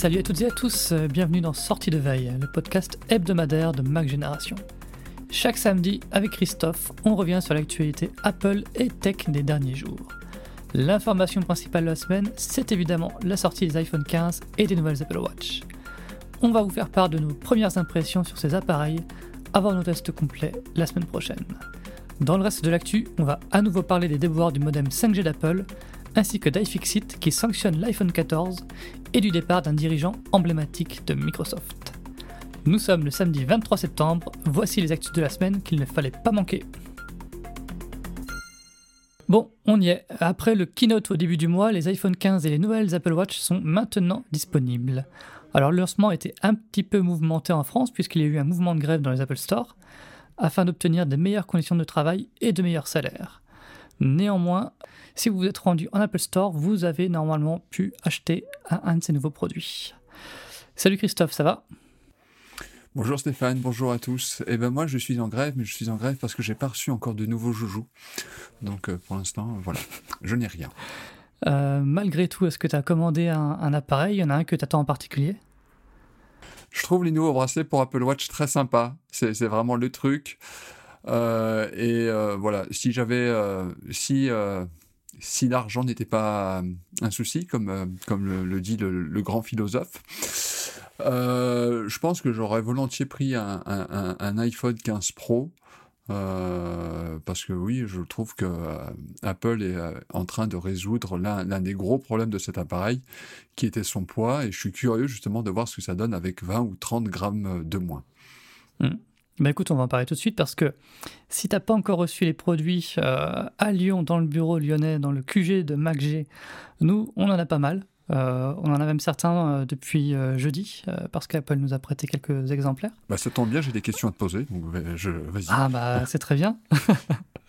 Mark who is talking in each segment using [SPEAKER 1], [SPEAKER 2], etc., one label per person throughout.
[SPEAKER 1] Salut à toutes et à tous, euh, bienvenue dans Sortie de veille, le podcast hebdomadaire de Mac Génération. Chaque samedi, avec Christophe, on revient sur l'actualité Apple et tech des derniers jours. L'information principale de la semaine, c'est évidemment la sortie des iPhone 15 et des nouvelles Apple Watch. On va vous faire part de nos premières impressions sur ces appareils avant nos tests complets la semaine prochaine. Dans le reste de l'actu, on va à nouveau parler des déboires du modem 5G d'Apple, ainsi que d'iFixit qui sanctionne l'iPhone 14 et du départ d'un dirigeant emblématique de Microsoft. Nous sommes le samedi 23 septembre, voici les actus de la semaine qu'il ne fallait pas manquer. Bon, on y est. Après le keynote au début du mois, les iPhone 15 et les nouvelles Apple Watch sont maintenant disponibles. Alors le lancement était un petit peu mouvementé en France puisqu'il y a eu un mouvement de grève dans les Apple Store afin d'obtenir de meilleures conditions de travail et de meilleurs salaires. Néanmoins, si vous vous êtes rendu en Apple Store, vous avez normalement pu acheter un, de ces nouveaux produits. Salut Christophe, ça va?
[SPEAKER 2] Bonjour Stéphane, bonjour à tous. Eh ben moi je suis en grève, mais je suis en grève parce que j'ai pas reçu encore de nouveaux joujoux. Donc euh, pour l'instant, voilà, je n'ai rien.
[SPEAKER 1] Euh, malgré tout, est-ce que tu as commandé un, appareil? Il y en a un que tu attends en particulier?
[SPEAKER 2] Je trouve les nouveaux bracelets pour Apple Watch très sympas. C'est vraiment le truc. Euh, et voilà, si j'avais, si si l'argent n'était pas un souci, comme, comme le, dit le, grand philosophe, je pense que j'aurais volontiers pris un, un, iPhone 15 Pro euh, parce que oui, je trouve que euh, Apple est euh, en train de résoudre l'un des gros problèmes de cet appareil, qui était son poids, et je suis curieux justement de voir ce que ça donne avec 20 ou 30 grammes de moins.
[SPEAKER 1] Hmm. Bah écoute, on va en parler tout de suite parce que si tu n'as pas encore reçu les produits à Lyon, dans le bureau lyonnais, dans le QG de MacG, nous, on en a pas mal. Euh, on en a même certains euh, depuis euh, jeudi, parce qu'Apple nous a prêté quelques exemplaires.
[SPEAKER 2] Bah, ça tombe bien, j'ai des questions à te poser, donc je, vas-y.
[SPEAKER 1] Ah bah c'est très bien.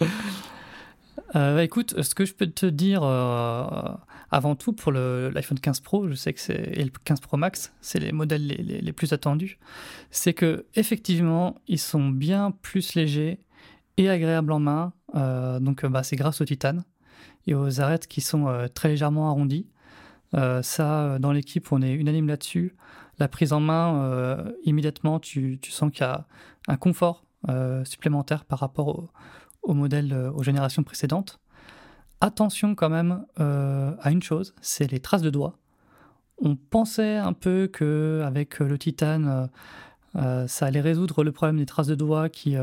[SPEAKER 1] Bah, écoute, ce que je peux te dire avant tout pour l'iPhone 15 Pro, je sais que c'est le 15 Pro Max, c'est les modèles les, plus attendus, c'est que effectivement ils sont bien plus légers et agréables en main. donc bah, c'est grâce au titane et aux arêtes qui sont très légèrement arrondies. Euh, ça, euh, dans l'équipe, on est unanime là-dessus. La prise en main, euh, immédiatement, tu, sens qu'il y a un confort supplémentaire par rapport au, modèle, aux générations précédentes. Attention quand même à une chose, c'est les traces de doigts. On pensait un peu que avec le titane, ça allait résoudre le problème des traces de doigts qui,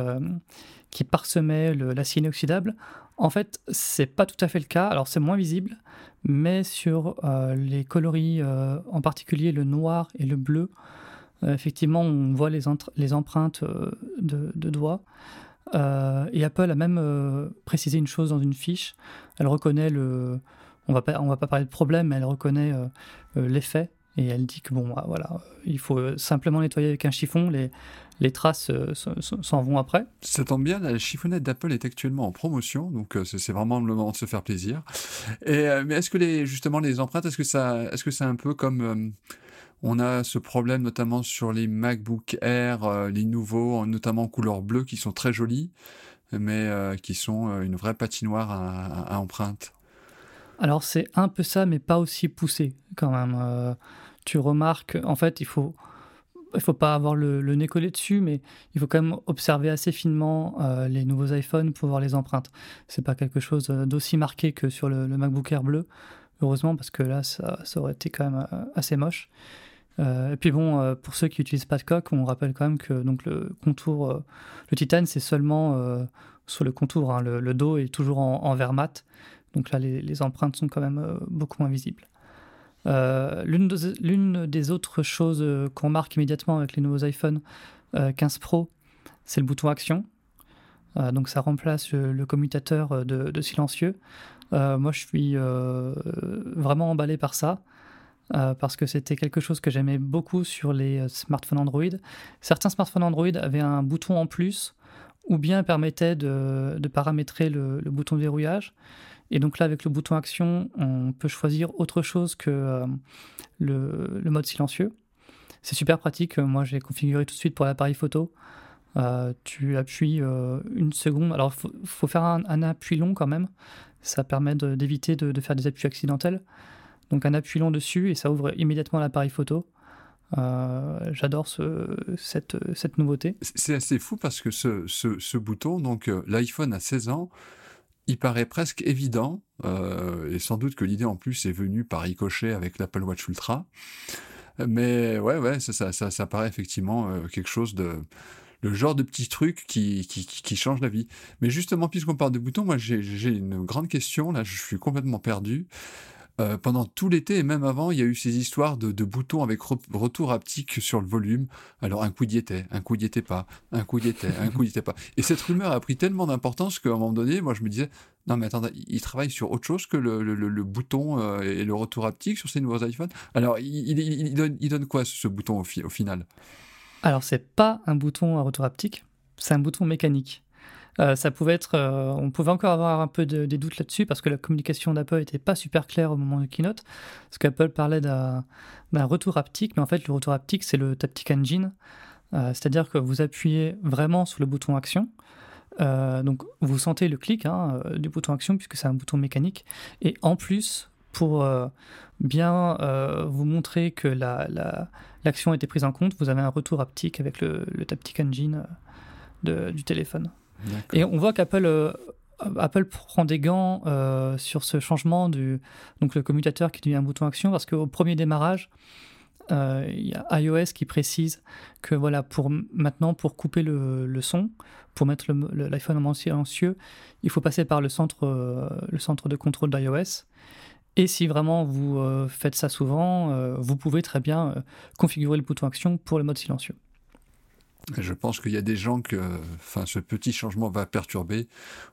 [SPEAKER 1] parsemaient l'acier inoxydable. En fait, c'est pas tout à fait le cas. Alors c'est moins visible, mais sur euh, les coloris, euh, en particulier le noir et le bleu, euh, effectivement, on voit les, les empreintes de, doigts. Et Apple a même précisé une chose dans une fiche. Elle reconnaît le. On va pas, on va pas parler de problème, mais elle reconnaît l'effet et elle dit que bon, bah, voilà, il faut simplement nettoyer avec un chiffon. Les, les traces euh, s'en vont après.
[SPEAKER 2] Ça tombe bien, la chiffonnette d'Apple est actuellement en promotion, donc euh, c'est vraiment le moment de se faire plaisir. Et, euh, mais est-ce que les, justement les empreintes, est-ce que est-ce que c'est un peu comme on a ce problème notamment sur les MacBook Air, les nouveaux, notamment en couleur bleue, qui sont très jolis, mais qui sont une vraie patinoire à, à empreintes.
[SPEAKER 1] Alors c'est un peu ça, mais pas aussi poussé quand même. tu remarques, en fait, il faut il faut pas avoir le, nez collé dessus, mais il faut quand même observer assez finement euh, les nouveaux iPhones pour voir les empreintes. C'est pas quelque chose euh, d'aussi marqué que sur le, MacBook Air bleu, heureusement, parce que là, ça, aurait été quand même euh, assez moche. et puis bon, pour ceux qui n'utilisent pas de coque, on rappelle quand même que donc le contour, le titane, c'est seulement sur le contour. Hein. le, dos est toujours en, verre mat, donc là, les, empreintes sont quand même beaucoup moins visibles. Euh, l'une des autres choses euh, qu'on marque immédiatement avec les nouveaux iPhone 15 euh, Pro, c'est le bouton Action. donc ça remplace le, commutateur de, silencieux. Moi, je suis vraiment emballé par ça. parce que c'était quelque chose que j'aimais beaucoup sur les smartphones Android. Certains smartphones Android avaient un bouton en plus ou bien permettaient de, paramétrer le, bouton de verrouillage. Et donc là, avec le bouton action, on peut choisir autre chose que euh, le, mode silencieux. C'est super pratique. Moi, j'ai configuré tout de suite pour l'appareil photo. Euh, tu appuies euh, une seconde. Alors, il faut, faire un, appui long quand même. Ça permet d'éviter de, faire des appuis accidentels. Donc, un appui long dessus et ça ouvre immédiatement l'appareil photo. J'adore ce, cette, nouveauté.
[SPEAKER 2] C'est assez fou parce que ce, bouton, donc l'iPhone a 16 ans, il paraît presque évident, euh, et sans doute que l'idée en plus est venue par ricochet avec l'Apple Watch Ultra. Mais ouais, ouais, ça, ça, paraît effectivement euh, quelque chose de. Le genre de petit truc qui, qui, qui change la vie. Mais justement, puisqu'on parle de boutons, moi j'ai une grande question, là je suis complètement perdu. Euh, pendant tout l'été et même avant, il y a eu ces histoires de, boutons avec retour haptique sur le volume. Alors un coup y était, un coup y était pas, un coup y était, un coup y était pas. Et cette rumeur a pris tellement d'importance qu'à un moment donné, moi je me disais, non mais attends, il travaille sur autre chose que le, bouton euh, et le retour haptique sur ces nouveaux iPhones. Alors il, donne, quoi ce bouton au final?
[SPEAKER 1] Alors c'est pas un bouton à retour haptique, c'est un bouton mécanique. Euh, ça pouvait être, euh, on pouvait encore avoir un peu des doutes là-dessus parce que la communication d'Apple n'était pas super claire au moment du keynote. Parce qu'Apple parlait d'un retour haptique, mais en fait, le retour haptique, c'est le Taptic Engine. Euh, c'est-à-dire que vous appuyez vraiment sur le bouton action. donc, vous sentez le clic hein, du bouton action puisque c'est un bouton mécanique. Et en plus, pour bien vous montrer que l'action la, a été prise en compte, vous avez un retour haptique avec le, le Taptic Engine du téléphone. Et on voit qu'Apple euh, Apple prend des gants euh, sur ce changement du donc le commutateur qui devient un bouton action parce qu'au premier démarrage euh, il y a iOS qui précise que voilà pour maintenant pour couper le, le son pour mettre l'iPhone en silencieux il faut passer par le centre le centre de contrôle d'iOS et si vraiment vous faites ça souvent vous pouvez très bien configurer le bouton action pour le mode silencieux
[SPEAKER 2] je pense qu'il y a des gens que enfin, ce petit changement va perturber.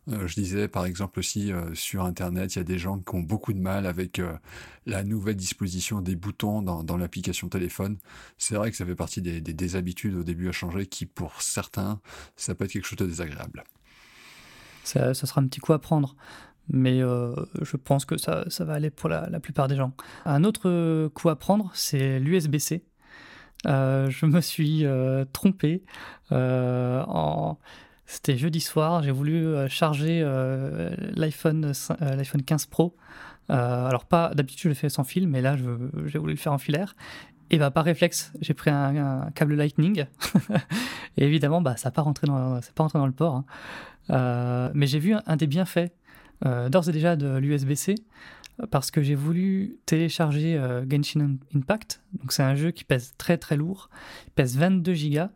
[SPEAKER 2] Euh, je disais par exemple aussi euh, sur Internet, il y a des gens qui ont beaucoup de mal avec euh, la nouvelle disposition des boutons dans, dans l'application téléphone. C'est vrai que ça fait partie des, des, habitudes au début à changer qui, pour certains, ça peut être quelque chose de désagréable.
[SPEAKER 1] Ça, ça sera un petit coup à prendre. Mais je pense que ça, ça va aller pour la, plupart des gens. Un autre coup à prendre, c'est l'USB-C. Euh, je me suis euh, trompé. Euh. C'était jeudi soir, j'ai voulu charger l'iPhone l'iPhone 15 Pro. alors pas d'habitude je le fais sans fil, mais là j'ai voulu le faire en filaire. Et bah par réflexe, j'ai pris un, câble Lightning. et évidemment, bah ça pas pas rentré dans le port. Hein. mais j'ai vu un des bienfaits d'ores et déjà de l'USB-C, parce que j'ai voulu télécharger euh, Genshin Impact. Donc c'est un jeu qui pèse très très lourd, il pèse 22 gigas.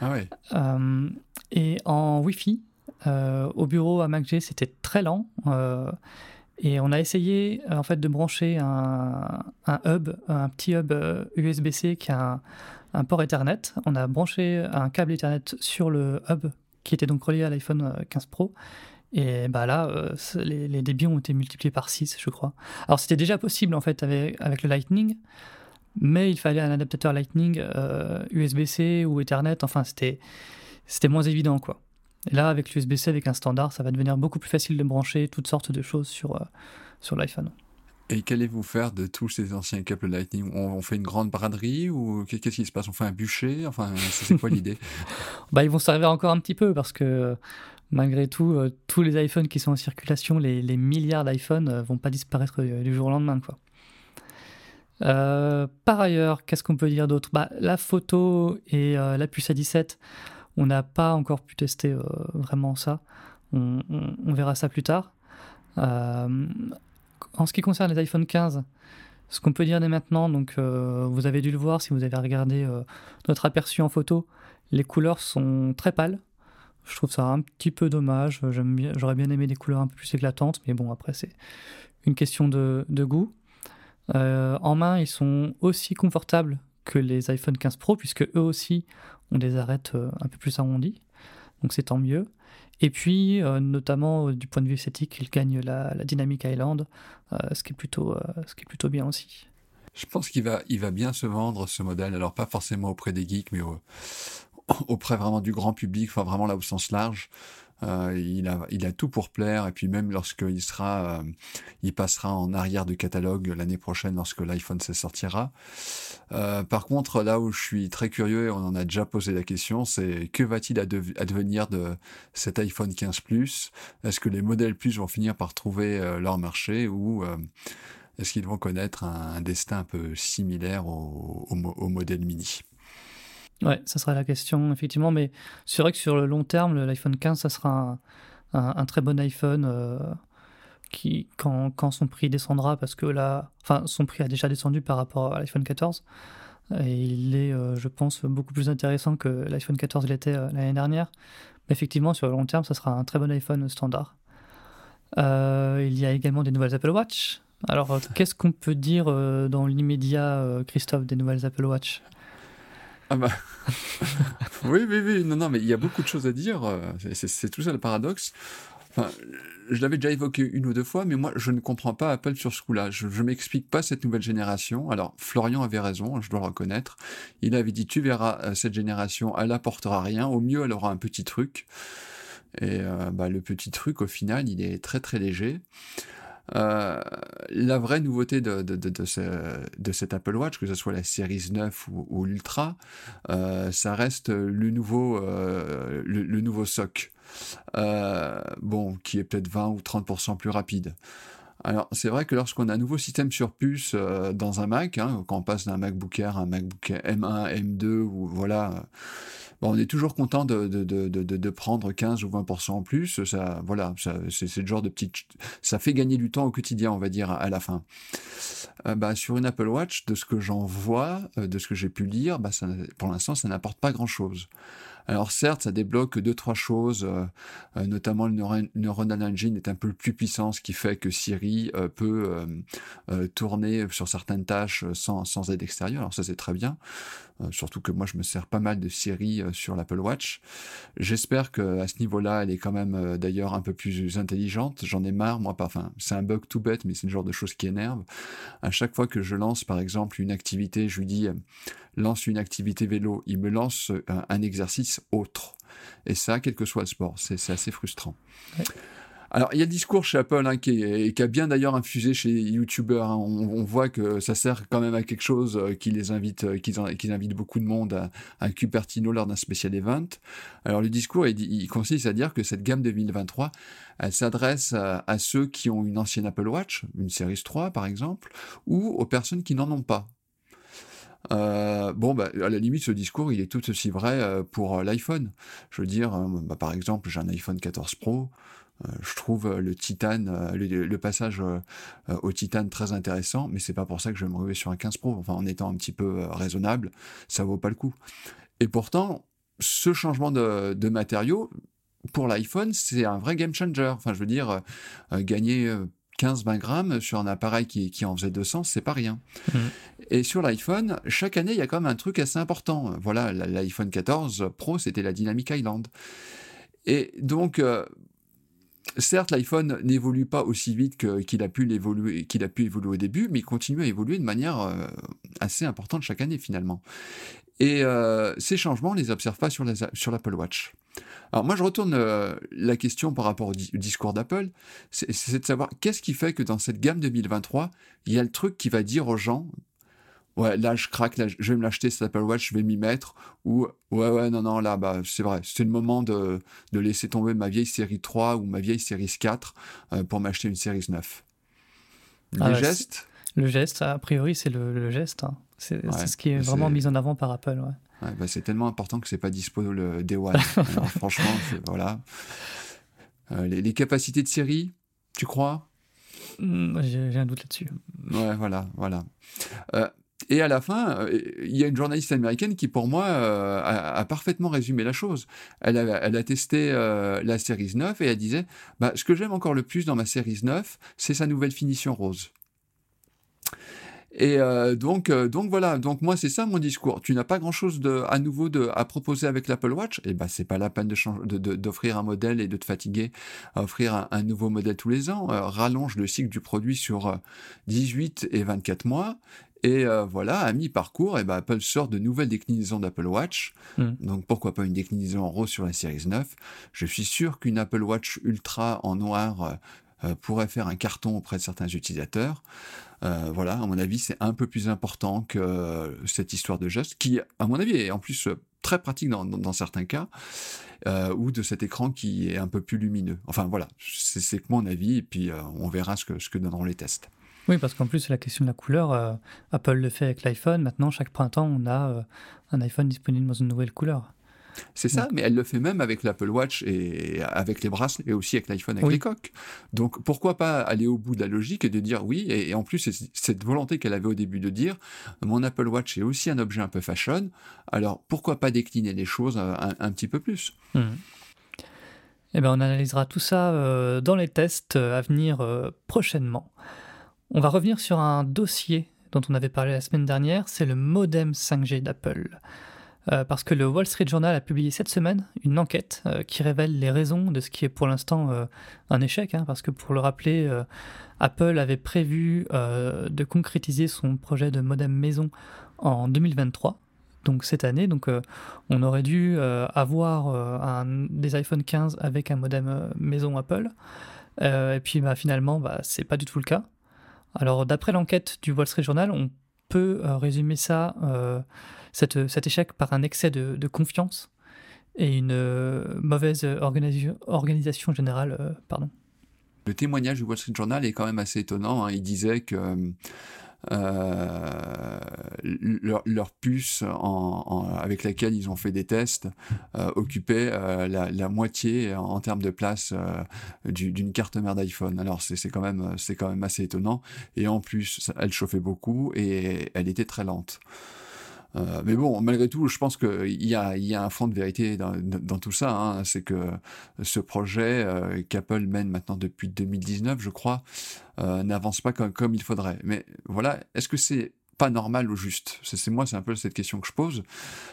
[SPEAKER 2] Ah ouais.
[SPEAKER 1] Euh, et en Wi-Fi, euh, au bureau à MacG, c'était très lent. et on a essayé en fait de brancher un, un hub, un petit hub USB-C qui a un, un, port Ethernet. On a branché un câble Ethernet sur le hub qui était donc relié à l'iPhone 15 Pro. Et bah là, euh, les, débits ont été multipliés par 6, je crois. Alors c'était déjà possible en fait avec, avec, le Lightning, mais il fallait un adaptateur Lightning USB-C euh, ou Ethernet, enfin c'était, c'était moins évident quoi. Et là, avec l'USB-C, avec un standard, ça va devenir beaucoup plus facile de brancher toutes sortes de choses sur, euh, sur l'iPhone.
[SPEAKER 2] Et qu'allez-vous faire de tous ces anciens câbles Lightning? On, fait une grande braderie ou qu'est-ce qui se passe? On fait un bûcher? Enfin, c'est quoi l'idée?
[SPEAKER 1] Bah, Ils vont servir encore un petit peu parce que malgré tout, euh, tous les iPhones qui sont en circulation, les, milliards d'iPhones, ne euh, vont pas disparaître euh, du jour au lendemain. Quoi. par ailleurs, qu'est-ce qu'on peut dire d'autre? Bah, La photo et la puce A17, on n'a pas encore pu tester vraiment ça. On, verra ça plus tard. en ce qui concerne les iPhone 15, ce qu'on peut dire dès maintenant, donc vous avez dû le voir si vous avez regardé notre aperçu en photo, les couleurs sont très pâles. Je trouve ça un petit peu dommage. J'aurais bien aimé des couleurs un peu plus éclatantes, mais bon, après, c'est une question de, goût. Euh, en main, ils sont aussi confortables que les iPhone 15 Pro, puisque eux aussi ont des arêtes euh, un peu plus arrondies. Donc c'est tant mieux. Et puis, euh, notamment du point de vue esthétique, ils gagnent la, Dynamic Island, ce, qui est plutôt, ce qui est plutôt bien aussi.
[SPEAKER 2] Je pense qu'il va, il va bien se vendre ce modèle, alors pas forcément auprès des geeks, mais auprès vraiment du grand public, enfin vraiment là au sens large. Euh, il, a, il a tout pour plaire et puis même lorsqu'il sera, euh, il passera en arrière de catalogue l'année prochaine lorsque l'iPhone 16 sortira. Euh, par contre, là où je suis très curieux et on en a déjà posé la question, c'est que va-t-il advenir de cet iPhone 15 Plus? Est-ce que les modèles Plus vont finir par trouver leur marché ou est-ce qu'ils vont connaître un, destin un peu similaire au, au, modèle mini?
[SPEAKER 1] Ouais, ça sera la question, effectivement. Mais c'est vrai que sur le long terme, l'iPhone 15, ça sera un, très bon iPhone euh, qui, quand, quand, son prix descendra, parce que là, enfin, son prix a déjà descendu par rapport à l'iPhone 14. Et il est, euh, je pense, beaucoup plus intéressant que l'iPhone 14 l'était euh, l'année dernière. Mais effectivement, sur le long terme, ça sera un très bon iPhone standard. il y a également des nouvelles Apple Watch. Alors, qu'est-ce qu'on peut dire dans l'immédiat, Christophe, des nouvelles Apple Watch?
[SPEAKER 2] Ah bah. oui, oui, oui, non, non, mais il y a beaucoup de choses à dire. Euh, c'est tout ça le paradoxe. Enfin, je l'avais déjà évoqué une ou deux fois, mais moi, je ne comprends pas Apple sur ce coup-là. Je ne m'explique pas cette nouvelle génération. Alors, Florian avait raison, je dois le reconnaître. Il avait dit, tu verras, euh, cette génération, elle apportera rien. Au mieux, elle aura un petit truc. Et euh, bah, le petit truc, au final, il est très, très léger. Euh, la vraie nouveauté de, de, de, de, cet Apple Watch, que ce soit la Series 9 ou, l'Ultra, euh, ça reste le nouveau, euh, le, nouveau SOC, bon, qui est peut-être 20 ou 30% plus rapide. Alors, c'est vrai que lorsqu'on a un nouveau système sur puce dans un Mac, hein, quand on passe d'un MacBook Air à un MacBook M1, M2, ou voilà, on est toujours content de, de, de, prendre 15 ou 20% en plus. Ça, voilà, c'est, le genre de petite, ça fait gagner du temps au quotidien, on va dire, à la fin. Euh, bah, sur une Apple Watch, de ce que j'en vois, euh, de ce que j'ai pu lire, bah, pour l'instant, ça n'apporte pas grand-chose. Alors certes, ça débloque deux trois choses, euh, euh, notamment le neuronal engine est un peu plus puissant, ce qui fait que Siri euh, peut tourner sur certaines tâches sans, aide extérieure. Alors ça c'est très bien, surtout que moi je me sers pas mal de Siri sur l'Apple Watch. J'espère que à ce niveau-là, elle est quand même d'ailleurs un peu plus intelligente. J'en ai marre, moi pas. Enfin, c'est un bug tout bête, mais c'est le genre de choses qui énerve. À chaque fois que je lance, par exemple, une activité, je lui dis lance une activité vélo, il me lance un, exercice autre. Et ça, quel que soit le sport, c'est assez frustrant. Alors, il y a le discours chez Apple hein, qui, qui, a bien d'ailleurs infusé chez les YouTubers. Hein. On, voit que ça sert quand même à quelque chose euh, qui les invite, euh, qui, invite beaucoup de monde à, à Cupertino lors d'un spécial event. Alors, le discours, il, consiste à dire que cette gamme 2023, elle s'adresse à, à, ceux qui ont une ancienne Apple Watch, une Series 3 par exemple, ou aux personnes qui n'en ont pas. Euh, bon, bah, à la limite, ce discours, il est tout aussi vrai euh, pour euh, l'iPhone. Je veux dire, bah, par exemple, j'ai un iPhone 14 Pro. je trouve le titane, le, passage au titane très intéressant, mais c'est pas pour ça que je vais me ruer sur un 15 Pro. Enfin, en étant un petit peu raisonnable, ça vaut pas le coup. Et pourtant, ce changement de, de matériaux, pour l'iPhone, c'est un vrai game changer. Enfin, je veux dire, gagner 15-20 grammes sur un appareil qui, qui en faisait 200, c'est pas rien. Mmh. Et sur l'iPhone, chaque année, il y a quand même un truc assez important. Voilà, l'iPhone 14 Pro, c'était la Dynamic Island. Et donc, euh, certes, l'iPhone n'évolue pas aussi vite qu'il a, pu qu'il a pu évoluer au début, mais il continue à évoluer de manière euh, assez importante chaque année finalement. Et euh, ces changements, on les observe pas sur l'Apple Watch. Alors moi, je retourne euh, la question par rapport au, discours d'Apple, c'est de savoir qu'est-ce qui fait que dans cette gamme 2023, il y a le truc qui va dire aux gens, ouais, là je craque, là, je vais me l'acheter cet Apple Watch, je vais m'y mettre, ou ouais, ouais, non, non, là, bah, c'est vrai, c'est le moment de, de, laisser tomber ma vieille série 3 ou ma vieille série 4 euh, pour m'acheter une série 9.
[SPEAKER 1] Les ah gestes Le geste, a priori, c'est le, geste. Hein. C'est ce qui est vraiment mis en avant par Apple. Ouais.
[SPEAKER 2] Bah, c'est tellement important que c'est pas dispo le Day One. franchement, voilà. Euh, les, capacités de série, tu crois?
[SPEAKER 1] Hmm, J'ai un doute là-dessus.
[SPEAKER 2] Ouais, voilà, voilà. Euh, et à la fin, euh, il y a une journaliste américaine qui, pour moi, a, parfaitement résumé la chose. Elle a, elle a testé la Series 9 et elle disait bah, Ce que j'aime encore le plus dans ma Series 9, c'est sa nouvelle finition rose. Et euh, donc, euh, donc voilà. Donc moi, c'est ça mon discours. Tu n'as pas grand-chose de, à nouveau de, à proposer avec l'Apple Watch? Et eh ben, c'est pas la peine de d'offrir un modèle et de te fatiguer à offrir un, nouveau modèle tous les ans. Euh, rallonge le cycle du produit sur 18 et 24 mois. Et voilà, à mi-parcours, et eh ben Apple sort de nouvelles déclinaisons d'Apple Watch. Hmm. Donc pourquoi pas une déclinaison en rose sur la Series 9 Je suis sûr qu'une Apple Watch Ultra en noir pourrait faire un carton auprès de certains utilisateurs. Euh, voilà, à mon avis, c'est un peu plus important que cette histoire de geste, qui, à mon avis, est en plus très pratique dans, certains cas, euh, ou de cet écran qui est un peu plus lumineux. Enfin voilà, c'est que mon avis, et puis euh, on verra ce que, ce que donneront les tests.
[SPEAKER 1] Oui, parce qu'en plus, la question de la couleur, Apple le fait avec l'iPhone. Maintenant, chaque printemps, on a un iPhone disponible dans une nouvelle couleur.
[SPEAKER 2] C'est ça, mais elle le fait même avec l'Apple Watch et avec les bracelets et aussi avec l'iPhone avec les coques. Donc pourquoi pas aller au bout de la logique et de dire oui, et, en plus cette volonté qu'elle avait au début de dire mon Apple Watch est aussi un objet un peu fashion, alors pourquoi pas décliner les choses un, petit peu plus?
[SPEAKER 1] Mmh. Eh bien, on analysera tout ça euh, dans les tests euh, à venir euh, prochainement. On va revenir sur un dossier dont on avait parlé la semaine dernière, c'est le modem 5G d'Apple. Euh, parce que le Wall Street Journal a publié cette semaine une enquête euh, qui révèle les raisons de ce qui est pour l'instant euh, un échec, hein, parce que pour le rappeler, Apple avait prévu de concrétiser son projet de modem maison en 2023, donc cette année, donc on aurait dû avoir des iPhone 15 avec un modem maison Apple, et puis bah, finalement, bah, c'est pas du tout le cas. Alors d'après l'enquête du Wall Street Journal, on peut résumer ça cet échec par un excès de, confiance et une euh, mauvaise organisation générale. Euh, pardon.
[SPEAKER 2] Le témoignage du Wall Street Journal est quand même assez étonnant. Hein. Il disait que euh, leur, puce avec laquelle ils ont fait des tests occupait la, moitié en, termes de place d'une carte mère d'iPhone. Alors c'est quand même c'est quand même assez étonnant. Et en plus, elle chauffait beaucoup et elle était très lente. Euh, mais bon, malgré tout, je pense qu'il y a, y a un fond de vérité dans, dans tout ça. Hein. C'est que ce projet euh, qu'Apple mène maintenant depuis 2019, je crois, euh, n'avance pas comme, comme il faudrait. Mais voilà, est-ce que c'est pas normal ou juste? C'est moi, c'est un peu cette question que je pose,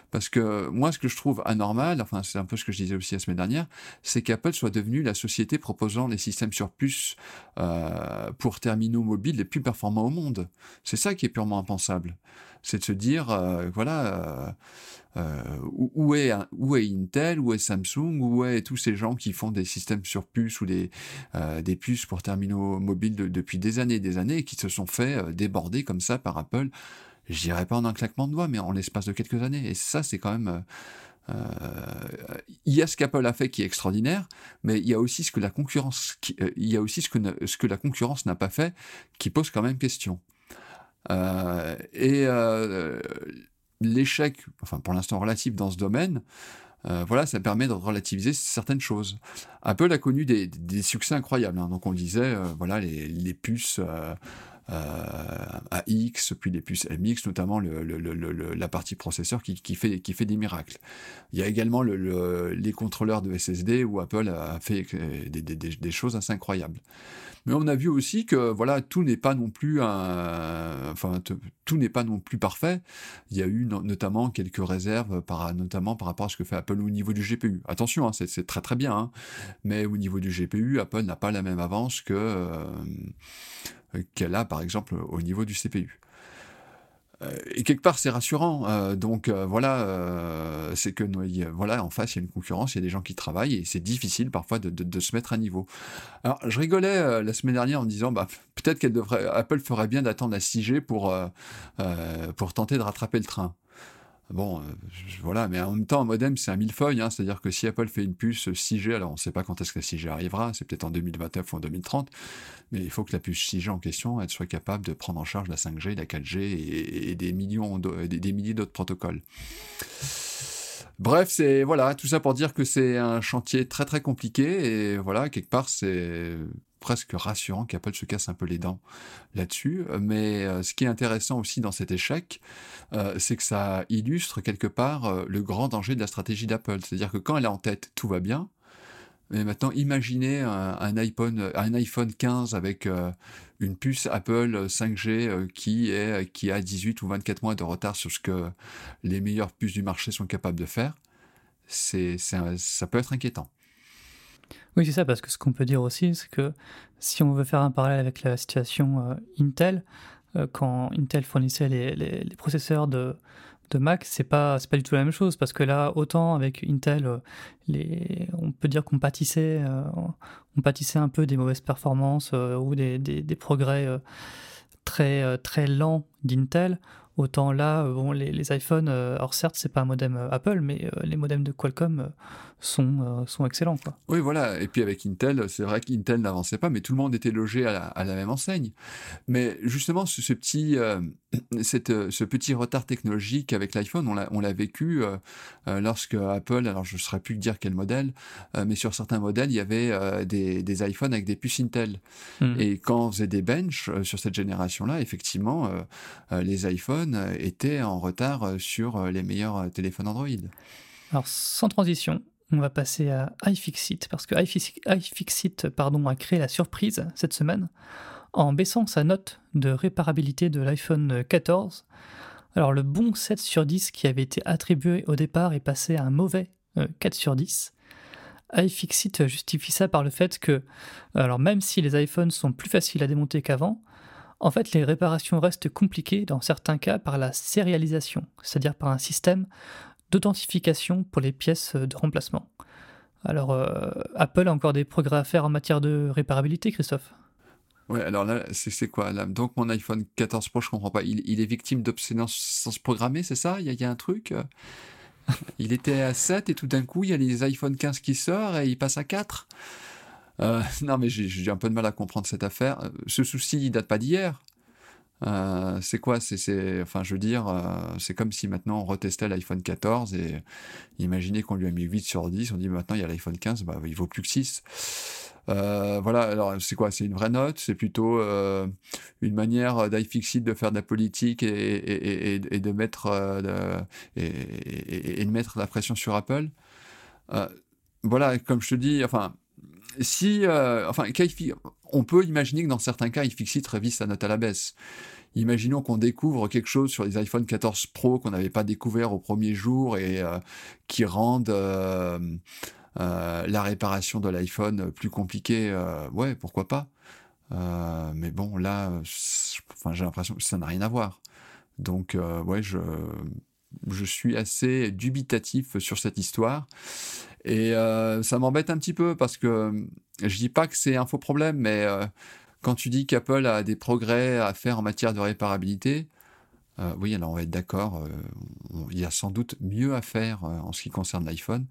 [SPEAKER 2] parce que moi, ce que je trouve anormal, enfin, c'est un peu ce que je disais aussi la semaine dernière, c'est qu'Apple soit devenue la société proposant les systèmes sur puce euh, pour terminaux mobiles les plus performants au monde. C'est ça qui est purement impensable. C'est de se dire, euh, voilà. Euh, où, est, où est Intel, où est Samsung, où est tous ces gens qui font des systèmes sur puce ou des, des puces pour terminaux mobiles depuis des années et des années et qui se sont fait déborder comme ça par Apple je dirais pas en un claquement de doigts, mais en l'espace de quelques années. Et ça, c'est quand même. Euh, euh, il y a ce qu'Apple a fait qui est extraordinaire, mais il y a aussi ce que la concurrence, euh, y a aussi ce que, ce que la concurrence n'a pas fait, qui pose quand même question. Et l'échec, enfin pour l'instant relatif dans ce domaine, voilà, ça permet de relativiser certaines choses. Apple a connu des, succès incroyables. Hein. Donc on disait, voilà, les, les puces euh, AX, puis les puces MX, notamment la partie processeur qui, fait, des miracles. Il y a également les contrôleurs de SSD où Apple a fait des, choses assez incroyables. Mais on a vu aussi que voilà, tout n'est pas non plus parfait. Il y a eu notamment quelques réserves, par, notamment par rapport à ce que fait Apple au niveau du GPU. Attention, hein, c'est très très bien, hein. mais au niveau du GPU, Apple n'a pas la même avance que euh, euh, qu'elle a par exemple au niveau du CPU. Euh, et quelque part, c'est rassurant. Euh, donc voilà, c'est que voilà, en face, il y a une concurrence, il y a des gens qui travaillent et c'est difficile parfois de, se mettre à niveau. Alors, je rigolais la semaine dernière en disant, bah, peut-être qu'elle devrait, Apple ferait bien d'attendre la 6G pour pour tenter de rattraper le train. Bon, euh, voilà, mais en même temps, un modem, c'est un millefeuille, hein, c'est-à-dire que si Apple fait une puce 6G, alors on ne sait pas quand est-ce que la 6G arrivera, c'est peut-être en 2029 ou en 2030, mais il faut que la puce 6G en question, elle soit capable de prendre en charge la 5G, la 4G et, des millions, des milliers d'autres protocoles. Bref, c'est voilà, tout ça pour dire que c'est un chantier très très compliqué et voilà, quelque part c'est presque rassurant qu'Apple se casse un peu les dents là-dessus. Mais euh, ce qui est intéressant aussi dans cet échec, euh, c'est que ça illustre quelque part euh, le grand danger de la stratégie d'Apple. C'est-à-dire que quand elle est en tête, tout va bien. Mais maintenant, imaginez un, iPhone, un iPhone 15 avec une puce Apple 5G qui, est, qui a 18 ou 24 mois de retard sur ce que les meilleures puces du marché sont capables de faire. C'est, ça peut être inquiétant.
[SPEAKER 1] Oui, c'est ça, parce que ce qu'on peut dire aussi, c'est que si on veut faire un parallèle avec la situation euh, Intel, euh, quand Intel fournissait les, processeurs de, de Mac, c'est pas, pas du tout la même chose, parce que là, autant avec Intel, euh, les, on peut dire qu'on pâtissait, on pâtissait un peu des mauvaises performances ou des, des, progrès très, très lents d'Intel, Autant là, bon, les, les iPhones, alors certes, c'est pas un modem Apple, mais les modems de Qualcomm sont, euh, sont excellents. Quoi.
[SPEAKER 2] Oui, voilà. Et puis avec Intel, c'est vrai qu'Intel n'avançait pas, mais tout le monde était logé à la, même enseigne. Mais justement, ce, petit, euh, cette, ce petit retard technologique avec l'iPhone, on l'a vécu euh, lorsque Apple, alors je ne saurais plus dire quel modèle, mais sur certains modèles, il y avait des, des, iPhones avec des puces Intel. Hmm. Et quand on faisait des benches sur cette génération-là, effectivement, les iPhones étaient en retard sur les meilleurs téléphones Android.
[SPEAKER 1] Alors, sans transition, on va passer à iFixit, parce que iFixit pardon, a créé la surprise cette semaine en baissant sa note de réparabilité de l'iPhone 14. Alors le bon 7 sur 10 qui avait été attribué au départ est passé à un mauvais 4 euh, sur 10. iFixit justifie ça par le fait que, alors même si les iPhones sont plus faciles à démonter qu'avant, en fait les réparations restent compliquées dans certains cas par la sérialisation, c'est-à-dire par un système d'authentification pour les pièces de remplacement. Alors, euh, Apple a encore des progrès à faire en matière de réparabilité, Christophe?
[SPEAKER 2] Ouais, alors là, c'est quoi là? Donc, mon iPhone 14 Pro, je comprends pas. Il, est victime d'obsolescence programmée, c'est ça? Il y, a, un truc? Euh, Il était à 7 et tout d'un coup, il y a les iPhone 15 qui sortent et il passe à 4 euh, non, mais j'ai un peu de mal à comprendre cette affaire. Ce souci, il date pas d'hier. Euh, c'est quoi? C'est, enfin, je veux dire, euh, c'est comme si maintenant on retestait l'iPhone 14 et imaginez qu'on lui a mis 8 sur 10, on dit maintenant il y a l'iPhone 15, bah, il vaut plus que 6. Euh, voilà, alors c'est quoi? C'est une vraie note? C'est plutôt une manière d'iFixit de faire de la politique et, de mettre de, et, de mettre la pression sur Apple? voilà, comme je te dis, enfin, si, euh, enfin, on peut imaginer que dans certains cas, iFixit révise sa note à la baisse. Imaginons qu'on découvre quelque chose sur les iPhone 14 Pro qu'on n'avait pas découvert au premier jour et euh, qui rendent euh, la réparation de l'iPhone plus compliquée. ouais, pourquoi pas. mais bon, là, j'ai l'impression que ça n'a rien à voir. Donc, ouais, je, je suis assez dubitatif sur cette histoire. Et euh, ça m'embête un petit peu parce que je dis pas que c'est un faux problème, mais euh, quand tu dis qu'Apple a des progrès à faire en matière de réparabilité, euh, oui, alors on va être d'accord, il y a sans doute mieux à faire en ce qui concerne l'iPhone,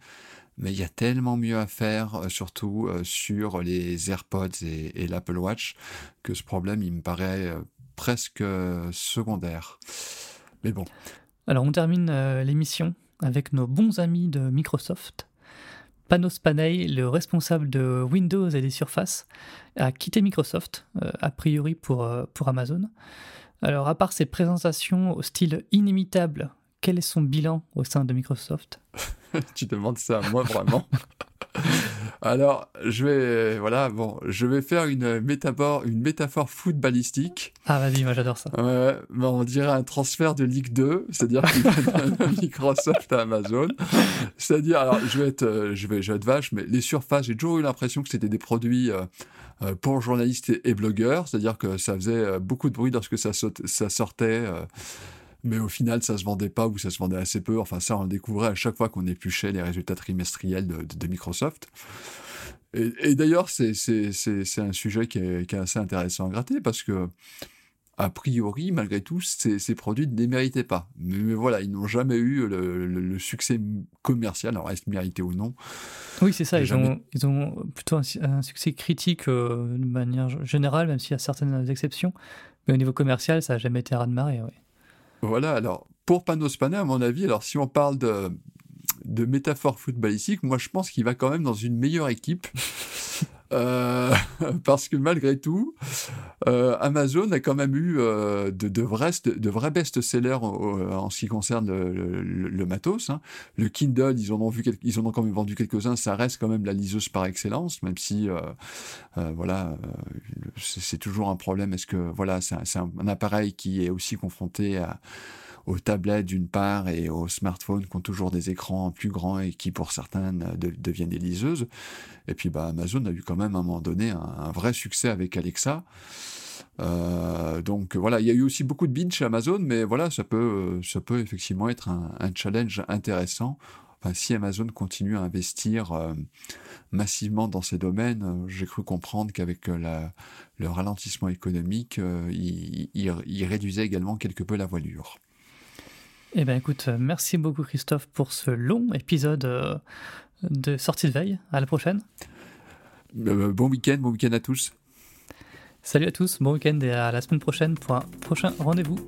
[SPEAKER 2] mais il y a tellement mieux à faire, surtout sur les AirPods et l'Apple Watch, que ce problème, il me paraît presque secondaire. Mais bon.
[SPEAKER 1] Alors on termine l'émission avec nos bons amis de Microsoft Panos Panay, le responsable de Windows et des surfaces, a quitté Microsoft, euh, a priori pour, euh, pour Amazon. Alors, à part ses présentations au style inimitable, quel est son bilan au sein de Microsoft?
[SPEAKER 2] Tu demandes ça à moi vraiment? Alors, je vais, voilà, bon, je vais faire une métaphore, une métaphore footballistique.
[SPEAKER 1] Ah, vas-y, moi j'adore ça.
[SPEAKER 2] Ouais, on dirait un transfert de Ligue 2, c'est-à-dire Microsoft à Amazon. C'est-à-dire, alors, je vais être, euh, je vais, je vais être vache, mais les surfaces, j'ai toujours eu l'impression que c'était des produits euh, euh, pour journalistes et, blogueurs, c'est-à-dire que ça faisait beaucoup de bruit lorsque ça, ça sortait mais au final, ça se vendait pas ou ça se vendait assez peu. Enfin, ça, on le découvrait à chaque fois qu'on épluchait les résultats trimestriels de, Microsoft. Et, d'ailleurs, c'est un sujet qui est, assez intéressant à gratter parce que, a priori, malgré tout, ces, produits ne les méritaient pas. Mais, voilà, ils n'ont jamais eu le, succès commercial, alors est-ce mérité ou non
[SPEAKER 1] Oui, c'est ça, ils, ont, ils ont plutôt un, succès critique euh, de manière générale, même s'il y a certaines exceptions. Mais au niveau commercial, ça n'a jamais été raz de marée. Oui.
[SPEAKER 2] Voilà, alors pour Panos Panay, à mon avis, alors si on parle de, de métaphore footballistique, moi je pense qu'il va quand même dans une meilleure équipe. Euh, parce que malgré tout, euh, Amazon a quand même eu euh, de, de, vrais, best-sellers en, ce qui concerne le, matos. Hein. Le Kindle, ils en, ont quand même vendu quelques-uns, ça reste quand même la liseuse par excellence, même si voilà, c'est toujours un problème. Est-ce que voilà, c'est un, appareil qui est aussi confronté à aux tablettes d'une part et aux smartphones qui ont toujours des écrans plus grands et qui pour certains deviennent des liseuses. Et puis bah, Amazon a eu quand même à un moment donné un, vrai succès avec Alexa. Euh, donc voilà, il y a eu aussi beaucoup de binge chez Amazon, mais voilà, ça peut, ça peut effectivement être un, challenge intéressant. Enfin, si Amazon continue à investir euh, massivement dans ces domaines, euh, j'ai cru comprendre qu'avec le ralentissement économique, il, réduisait également quelque peu la voilure.
[SPEAKER 1] Eh bien écoute, euh, merci beaucoup Christophe pour ce long épisode euh, de sortie de veille. À la prochaine.
[SPEAKER 2] bon week-end, bon week-end à tous.
[SPEAKER 1] Salut à tous, bon week-end et à la semaine prochaine pour un prochain rendez-vous.